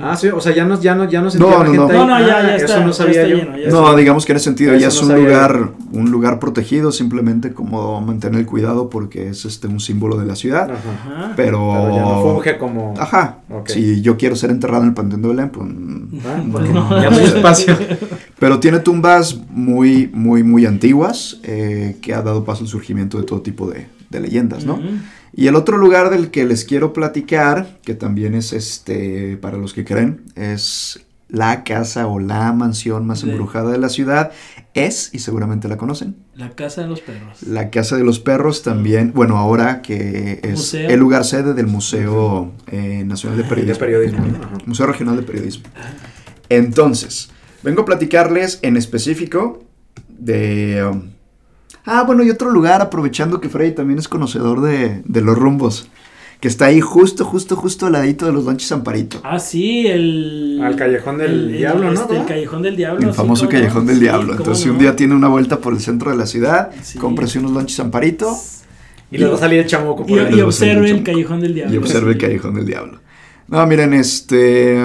Ah, sí, o sea, ya no, ya no, ya no se No, no, gente no. ahí. No, no, ya- Ah, ya está, Eso no ya sabía yo. lleno, ya No, digamos que en ese sentido Eso ya no es un lugar, un lugar protegido, simplemente como mantener el cuidado porque es este un símbolo de la ciudad. Ajá. Pero, Pero ya no funge como. Ajá. Si yo quiero ser enterrado en el Panteón de Belén, pues Ah, no. porque No. Ya no hay espacio. Pero tiene tumbas muy, muy, muy antiguas eh, que ha dado paso al surgimiento de todo tipo de, de leyendas, ¿no? Y el otro lugar del que les quiero platicar, que también es este, para los que creen, es la casa o la mansión más De- embrujada de la ciudad, es, y seguramente la conocen, La casa de los perros. la Casa de los Perros también, bueno, ahora que es Museo. el lugar sede del Museo eh, Nacional de De Periodismo. Museo Regional de Periodismo. Entonces, vengo a platicarles en específico de... um, ah, bueno, y otro lugar, aprovechando que Freddy también es conocedor de, de los rumbos, que está ahí justo, justo, justo al ladito de los Lonches Amparito. Ah, sí, el. Al Callejón del el- el- Diablo, ¿no? este, el. Callejón del Diablo. El famoso Callejón no. del Diablo. Entonces, si un no. día tiene una vuelta por el centro de la ciudad, Sí. cómprese unos Lonches Amparito Y le va a salir el chamuco Y, por y ahí. les va a observe el. Callejón del Diablo. y observe el. Callejón del Diablo. No, miren, este...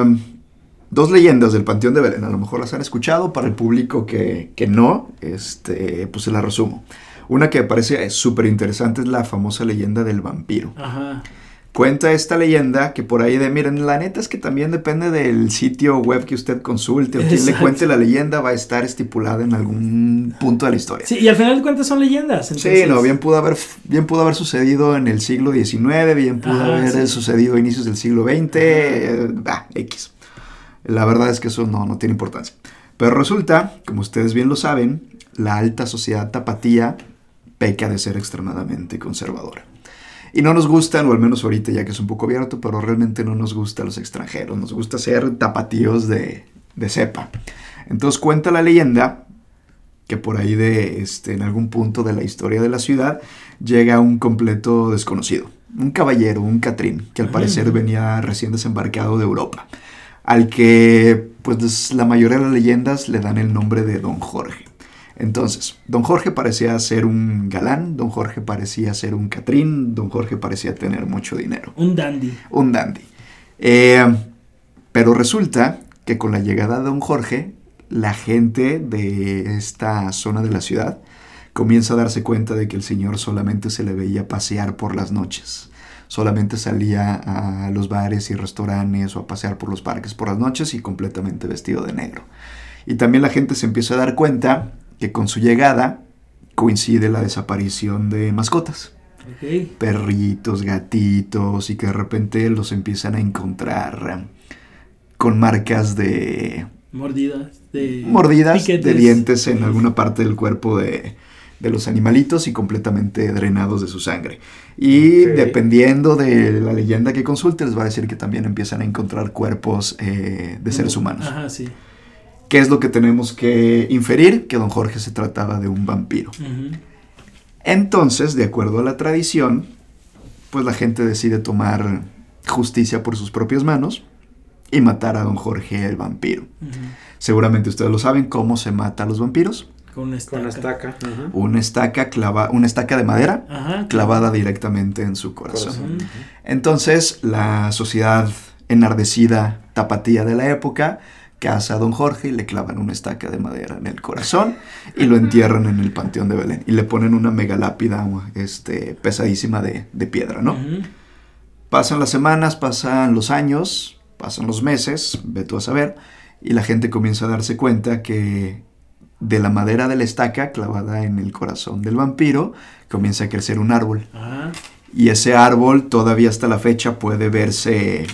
Dos leyendas del Panteón de Belén, a lo mejor las han escuchado, para el público que, que no, este, pues se las resumo. Una que me parece súper interesante es la famosa leyenda del vampiro. Ajá. Cuenta esta leyenda que por ahí de, miren, la neta es que también depende del sitio web que usted consulte o quien le Exacto. cuente la leyenda va a estar estipulada en algún punto de la historia. Sí, y al final de cuentas son leyendas. Sí, entonces- no, bien pudo haber, bien pudo haber sucedido en el siglo XIX, bien pudo Ajá, haber sí. sucedido a inicios del siglo XX, eh, ah, X. La verdad es que eso no, no tiene importancia. Pero resulta, como ustedes bien lo saben, la alta sociedad tapatía peca de ser extremadamente conservadora. Y no nos gustan, o al menos ahorita ya que es un poco abierto, pero realmente no nos gustan los extranjeros, nos gusta ser tapatíos de, de cepa. Entonces cuenta la leyenda que por ahí de este, en algún punto de la historia de la ciudad llega un completo desconocido, un caballero, un catrín, que al parecer venía recién desembarcado de Europa, al que pues la mayoría de las leyendas le dan el nombre de Don Jorge. Entonces, Don Jorge parecía ser un galán, Don Jorge parecía ser un catrín, Don Jorge parecía tener mucho dinero Un dandy. un dandy. Eh, pero resulta que con la llegada de don Jorge, la gente de esta zona de la ciudad comienza a darse cuenta de que el señor solamente se le veía pasear por las noches. Solamente salía a los bares y restaurantes o a pasear por los parques por las noches y completamente vestido de negro. Y también la gente se empieza a dar cuenta que con su llegada coincide la desaparición de mascotas perritos, gatitos y que de repente los empiezan a encontrar con marcas de Mordidas. De mordidas, piquetes. de dientes en alguna parte del cuerpo de, de los animalitos y completamente drenados de su sangre. Y dependiendo de la leyenda que consulte, les va a decir que también empiezan a encontrar cuerpos eh, de seres humanos. Ajá, sí. ¿Qué es lo que tenemos que inferir? Que don Jorge se trataba de un vampiro. Entonces, de acuerdo a la tradición, pues la gente decide tomar justicia por sus propias manos y matar a don Jorge el vampiro. Seguramente ustedes lo saben cómo se mata a los vampiros. Con una estaca. Con la estaca. ajá. Una estaca, clava, una estaca de madera Ajá. clavada directamente en su corazón. Entonces, la sociedad enardecida tapatía de la época casa a don Jorge y le clavan una estaca de madera en el corazón y lo entierran en el Panteón de Belén. Y le ponen una mega lápida este, pesadísima de, de piedra, ¿no? Pasan las semanas, pasan los años, pasan los meses, ve tú a saber, y la gente comienza a darse cuenta que de la madera de la estaca clavada en el corazón del vampiro comienza a crecer un árbol. Ajá. Y ese árbol todavía hasta la fecha puede verse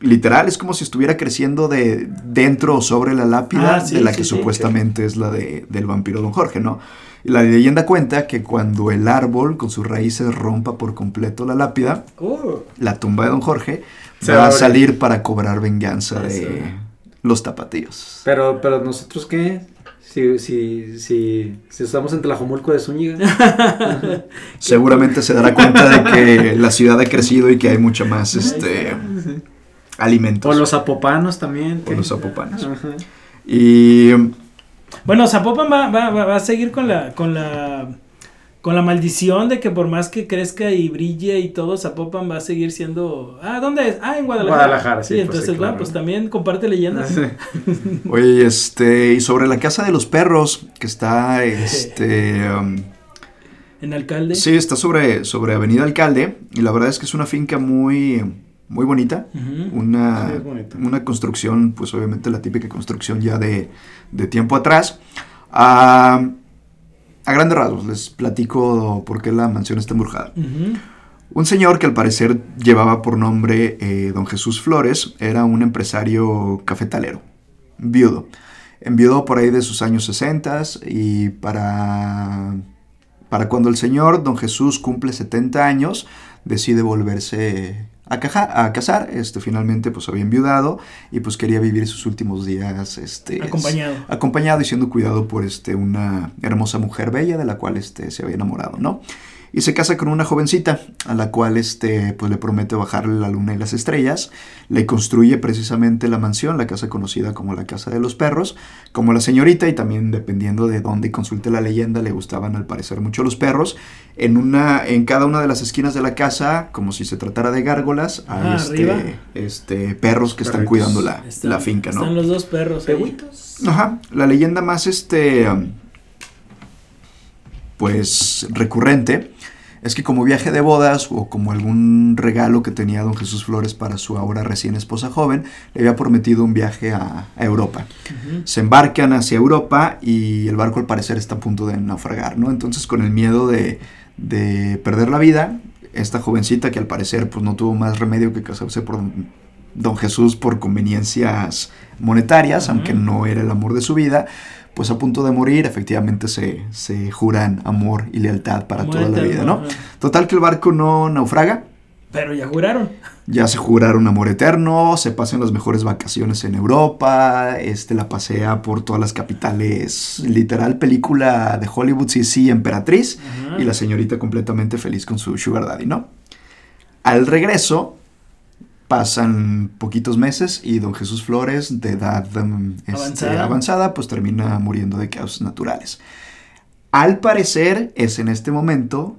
literal, es como si estuviera creciendo de dentro o sobre la lápida Ah, sí, de la sí, que sí. supuestamente es la de, del vampiro Don Jorge, ¿no? Y la leyenda cuenta que cuando el árbol con sus raíces rompa por completo la lápida, Oh. la tumba de Don Jorge Se va a salir para cobrar venganza Eso. de los tapatíos. Pero, pero nosotros qué? Si, si, si, si estamos en Tlajomulco de Zúñiga. Seguramente se dará cuenta de que la ciudad ha crecido y que hay mucha más este alimentos. o los zapopanos también. o los zapopanos. Ajá. Y Bueno, Zapopan va, va, va, va a seguir con la, con la con la maldición de que por más que crezca y brille y todo, Zapopan va a seguir siendo. Ah, ¿dónde es? Ah, en Guadalajara. Guadalajara, sí, pues entonces, sí, claro. bueno, pues también comparte leyendas. Sí. Oye, este, y sobre la casa de los perros, que está, este, um, En alcalde. sí, está sobre, sobre Avenida Alcalde, y la verdad es que es una finca muy, muy bonita, una, Sí, bonita. una construcción, pues obviamente la típica construcción ya de, de tiempo atrás. Ah, a grandes rasgos, les platico por qué la mansión está embrujada. Un señor que al parecer llevaba por nombre eh, don Jesús Flores era un empresario cafetalero, viudo. Enviudó por ahí de sus años 60 y para, para cuando el señor don Jesús cumple 70 años decide volverse a, caja- a casar. Este, finalmente pues había enviudado y pues quería vivir sus últimos días este, Acompañado. acompañado y siendo cuidado por este, una hermosa mujer bella de la cual este, se había enamorado, ¿no? Y se casa con una jovencita a la cual este, pues, le promete bajarle la luna y las estrellas. Le construye precisamente la mansión, la casa conocida como la Casa de los Perros, como la señorita, y también dependiendo de dónde consulte la leyenda, le gustaban al parecer mucho los perros. En, una, en cada una de las esquinas de la casa, como si se tratara de gárgolas, hay Ah, este, este, perros que están cuidando la, Están- la finca, ¿no? Están los dos perros. Peguitos. Ajá, la leyenda más este um, pues recurrente es que como viaje de bodas o como algún regalo que tenía don Jesús Flores para su ahora recién esposa joven, le había prometido un viaje a, a Europa. Se embarcan hacia Europa y el barco al parecer está a punto de naufragar, ¿no? Entonces con el miedo de, de perder la vida, esta jovencita que al parecer pues no tuvo más remedio que casarse por don, don Jesús por conveniencias monetarias, aunque no era el amor de su vida, pues a punto de morir, efectivamente se, se juran amor y lealtad para Amor toda la vida, ¿no? ajá. Total que el barco no naufraga, Pero ya juraron. ya se juraron amor eterno, se pasan las mejores vacaciones en Europa, este la pasea por todas las capitales, literal película de Hollywood, sí, sí, emperatriz, Ajá. y la señorita completamente feliz con su sugar daddy, ¿no? Al regreso, pasan poquitos meses y don Jesús Flores, de edad um, este, Avanzada. pues termina muriendo de causas naturales. Al parecer es en este momento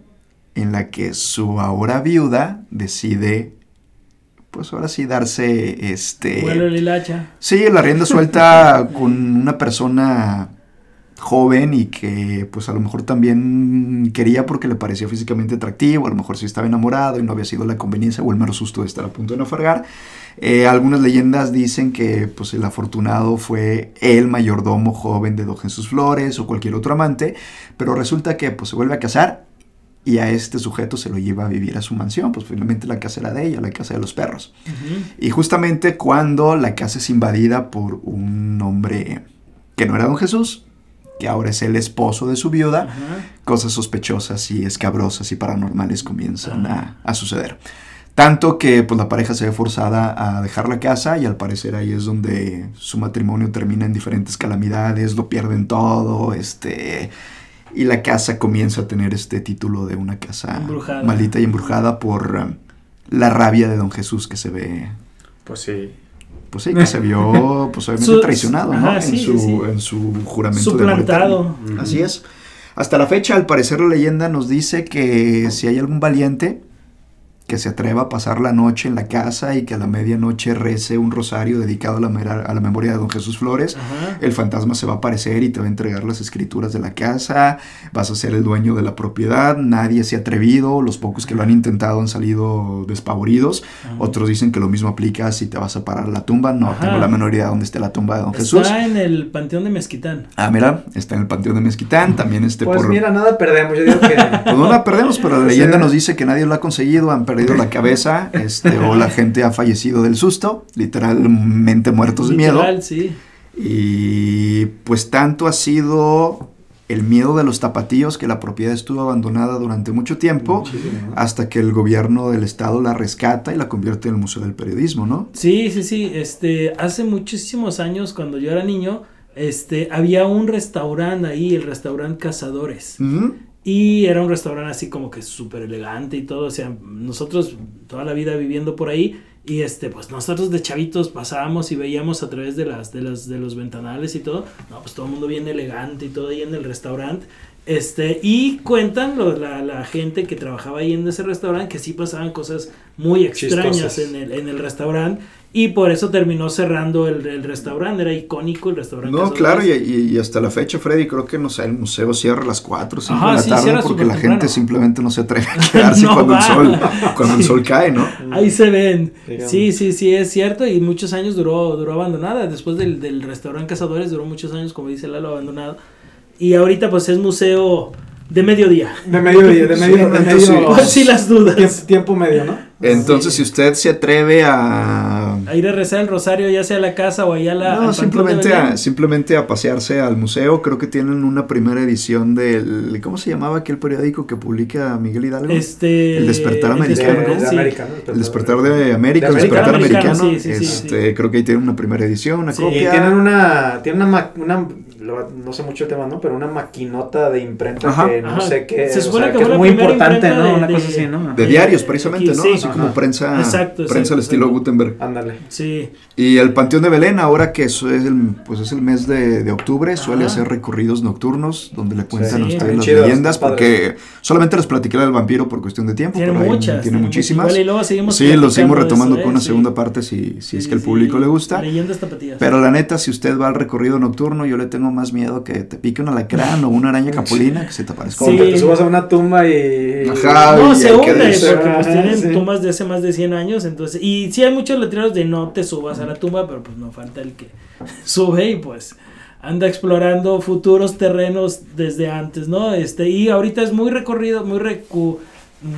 en la que su ahora viuda decide, pues ahora sí, darse este... Vuelo Lilacha. Sí, la rienda suelta con una persona joven y que pues a lo mejor también quería porque le parecía físicamente atractivo, a lo mejor sí estaba enamorado y no había sido la conveniencia o el mero susto de estar a punto de naufragar. Eh, algunas leyendas dicen que pues el afortunado fue el mayordomo joven de Don Jesús Flores o cualquier otro amante, pero resulta que pues se vuelve a casar y a este sujeto se lo lleva a vivir a su mansión, pues finalmente la casa era de ella, la casa de los perros. Ujú. Y justamente cuando la casa es invadida por un hombre que no era don Jesús, que ahora es el esposo de su viuda, cosas sospechosas y escabrosas y paranormales comienzan a, a suceder. Tanto que pues, la pareja se ve forzada a dejar la casa y al parecer ahí es donde su matrimonio termina en diferentes calamidades, lo pierden todo, este... Y la casa comienza a tener este título de una casa Embrujada. maldita y embrujada por um, la rabia de don Jesús que se ve Pues sí. Pues sí, que se vio pues obviamente Su- traicionado, ¿no? ajá, en, sí, su, sí. en su juramento de Suplantado. eterno. Así es. Hasta la fecha, al parecer la leyenda nos dice que si hay algún valiente que se atreva a pasar la noche en la casa y que a la medianoche rece un rosario dedicado a la, mera- a la memoria de don Jesús Flores, Ajá. el fantasma se va a aparecer y te va a entregar las escrituras de la casa, vas a ser el dueño de la propiedad, nadie se ha atrevido, los pocos que lo han intentado han salido despavoridos, Ajá. otros dicen que lo mismo aplica si te vas a parar a la tumba, no Ajá. tengo la menor idea de dónde esté la tumba de don Jesús. Está en el panteón de Mezquitán. Ah, mira, está en el Panteón de Mezquitán, también este Pues por... mira, nada perdemos. Yo digo que. Pues no la perdemos, pero la Sí. leyenda nos dice que nadie lo ha conseguido, han perdido la cabeza, este, o la gente ha fallecido del susto, literalmente muertos de miedo. Literal, sí. Y pues tanto ha sido el miedo de los tapatíos que la propiedad estuvo abandonada durante mucho tiempo, hasta que el gobierno del estado la rescata y la convierte en el Museo del Periodismo, ¿no? Sí, sí, sí. Este, hace muchísimos años, cuando yo era niño, este, había un restaurante ahí, el restaurante Cazadores. Y era un restaurante así como que súper elegante y todo. O sea, nosotros toda la vida viviendo por ahí. Y este, pues nosotros de chavitos pasábamos y veíamos a través de las, de las, de los ventanales y todo. No, pues todo el mundo bien elegante y todo ahí en el restaurante. Este, y cuentan lo- la, la gente que trabajaba ahí en ese restaurante que sí pasaban cosas muy extrañas en el, en el restaurante. Y por eso terminó cerrando el, el restaurante. Era icónico el restaurante. No, claro, y, y- y hasta la fecha, Freddy, creo que no sé, el museo cierra a las 4 o 5 Ajá, de la sí, tarde porque la gente simplemente no se atreve a quedarse No cuando, el sol, cuando el sol cae, ¿no? Ahí se ven. Digamos. Sí, sí, sí, es cierto. Y muchos años duró, duró abandonada. Después del, del restaurante Cazadores duró muchos años, como dice Lalo, abandonado. Y ahorita pues es museo de mediodía. De mediodía, de Sí, medio. de entonces, medio Por si las dudas. tiempo, tiempo medio, ¿no? Entonces, si usted se atreve a... A ir a rezar el rosario, ya sea a la casa o allá a la. No, de simplemente a, simplemente a pasearse al museo. Creo que tienen una primera edición del... ¿Cómo se llamaba aquel periódico que publica Miguel Hidalgo? Este, El despertar el americano, de, despertar, de sí. América, ¿no? El despertar de América, De el despertar Americano, americano. sí, sí, sí, este, Creo que ahí tiene una primera edición, una Sí, Y copia. tienen una, tienen una, ma- una, lo- no sé mucho el tema, ¿no? Pero una maquinota de imprenta Ajá. que no Ajá. sé qué, Se o supone sea, que que es muy importante, ¿no? de- Una de- cosa así, ¿no? De diarios, precisamente, aquí, ¿no? sí. Así como prensa, Exacto, prensa exacto, al estilo exacto. Gutenberg. Ándale. Sí. Y el Panteón de Belén, ahora que eso es el, pues es el mes de, de octubre, suele Ajá. hacer recorridos nocturnos donde le cuentan a ustedes las chidos, leyendas, porque solamente les platiqué la del vampiro por cuestión de tiempo, Tiene pero hay- muchas. tiene muchísimas. Igual y luego seguimos Sí, lo seguimos retomando con ¿eh? una segunda parte si, si es que el público le gusta. Leyendas tapatías. Pero la neta, si usted va al recorrido nocturno, yo le tengo más miedo que te pique un alacrán o una araña capulina que se te aparezca. Como Sí. que te subas a una tumba y... Ajá. No, se hunde, porque pues Ah, tienen sí. tumbas de hace más de 100 años, entonces, y sí hay muchos letreros de no te subas a la tumba, pero pues no falta el que sube y pues anda explorando futuros terrenos desde antes, ¿no? Este, y ahorita es muy recorrido, muy recu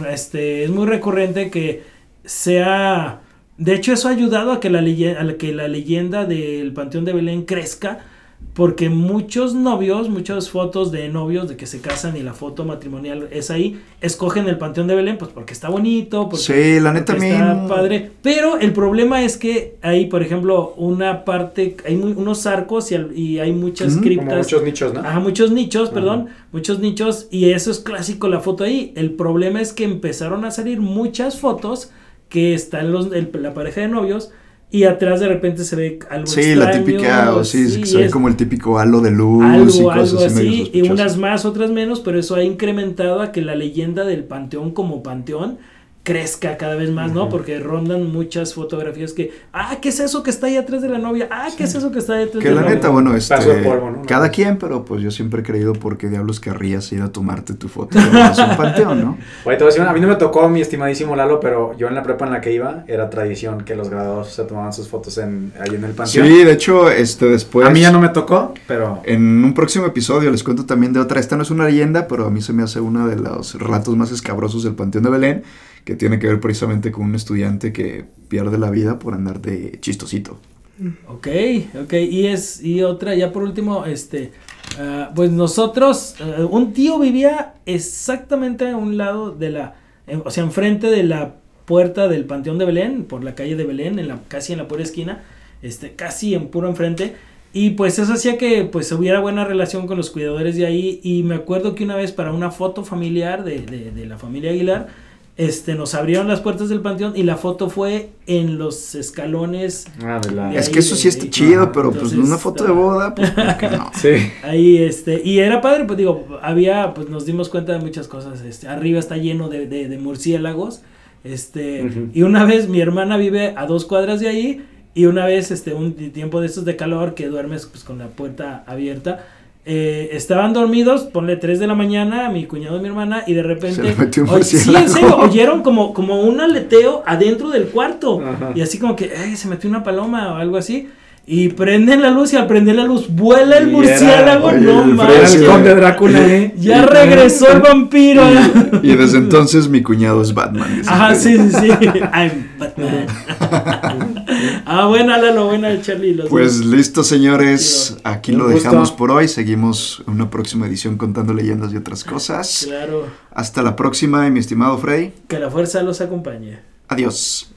este, es muy recurrente que sea, de hecho eso ha ayudado a que la leyenda, a que la leyenda del Panteón de Belén crezca, porque muchos novios, muchas fotos de novios de que se casan y la foto matrimonial es ahí, escogen el Panteón de Belén, pues porque está bonito, porque, Sí, la neta porque está padre. Pero el problema es que hay, por ejemplo, una parte, hay muy- unos arcos y, hay muchas criptas. muchos nichos, ¿no? Ajá, muchos nichos, perdón, muchos nichos y eso es clásico la foto ahí. El problema es que empezaron a salir muchas fotos que están los el- la pareja de novios y atrás de repente se ve algo Sí, la extraño, típica, o sí, sí, se ve es como el típico halo de luz y algo, cosas algo así, y unas más, otras menos, pero eso ha incrementado a que la leyenda del panteón como panteón crezca cada vez más, ¿no? Porque rondan muchas fotografías que, ah, ¿qué es eso que está ahí atrás de la novia? Ah, ¿qué es eso que está ahí detrás Que de la la neta, novia? bueno, Paso este, de polvo, ¿no? cada quien, pero pues yo siempre he creído por qué diablos querrías ir a tomarte tu foto en un panteón, ¿no? Oye, te voy a decir, a mí no me tocó mi estimadísimo Lalo, pero yo en la prepa en la que iba era tradición que los graduados se tomaban sus fotos en, ahí en el Sí, panteón. de hecho, este después... a mí ya no me tocó, pero... En un próximo episodio les cuento también de otra. Esta no es una leyenda, pero a mí se me hace uno de los relatos más escabrosos del Panteón de Belén, que tiene que ver precisamente con un estudiante que pierde la vida por andar de chistosito. Ok, ok, y es, y otra, ya por último, este, Ah, pues nosotros, eh, un tío vivía exactamente a un lado de la, o sea, enfrente de la puerta del Panteón de Belén, por la calle de Belén, en la, casi en la pura esquina, este, casi en puro enfrente. Y pues eso hacía que pues hubiera buena relación con los cuidadores de ahí. Y me acuerdo que una vez para una foto familiar de, de la familia Aguilar, este, nos abrieron las puertas del panteón y la foto fue en los escalones. Ah, de la... De Es ahí, que eso sí está de- chido, Ajá. pero pues Entonces, una foto de boda, pues. Ahí, este, y era padre, pues digo, había, pues nos dimos cuenta de muchas cosas, este, arriba está lleno de, de, murciélagos, este, y una vez mi hermana vive a dos cuadras de ahí, y una vez, este, un tiempo de estos de calor, que duermes, pues, con la puerta abierta, eh, estaban dormidos, ponle 3 de la mañana, mi cuñado y mi hermana, y de repente, Se le metió un oye, sí, en serio, oyeron como, como un aleteo adentro del cuarto, Ajá. y así como que, "Ay, se metió una paloma o algo así, y prenden la luz, y al prender la luz, vuela el Y era- murciélago, oye, no manches. el conde Drácula, ¿eh? Ya regresó el vampiro. Y desde entonces mi cuñado es Batman. Ajá, sí, sí, sí. I'm Batman. Ah, buena, Lalo, buena, Charlie. Los Pues dos. listo, señores. Aquí lo gusto. dejamos por hoy. Seguimos en una próxima edición contando leyendas y otras cosas. Claro. Hasta la próxima, mi estimado Freddy. Que la fuerza los acompañe. Adiós.